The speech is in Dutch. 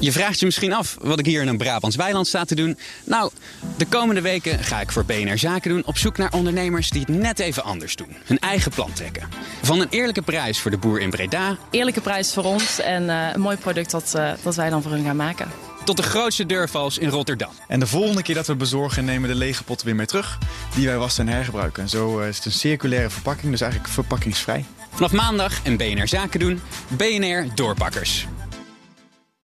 Je vraagt je misschien af wat ik hier in een Brabants weiland sta te doen. Nou, de komende weken ga ik voor BNR Zaken doen op zoek naar ondernemers die het net even anders doen. Hun eigen plan trekken. Van een eerlijke prijs voor de boer in Breda Eerlijke prijs voor ons en eh, een mooi product dat, eh, dat wij dan voor hun gaan maken. tot de grootste deurvals in Rotterdam. En de volgende keer dat we bezorgen, nemen we de lege potten weer mee terug. Die wij wassen en hergebruiken. En zo eh, is het een circulaire verpakking, dus eigenlijk verpakkingsvrij. Vanaf maandag en BNR Zaken doen, BNR Doorpakkers.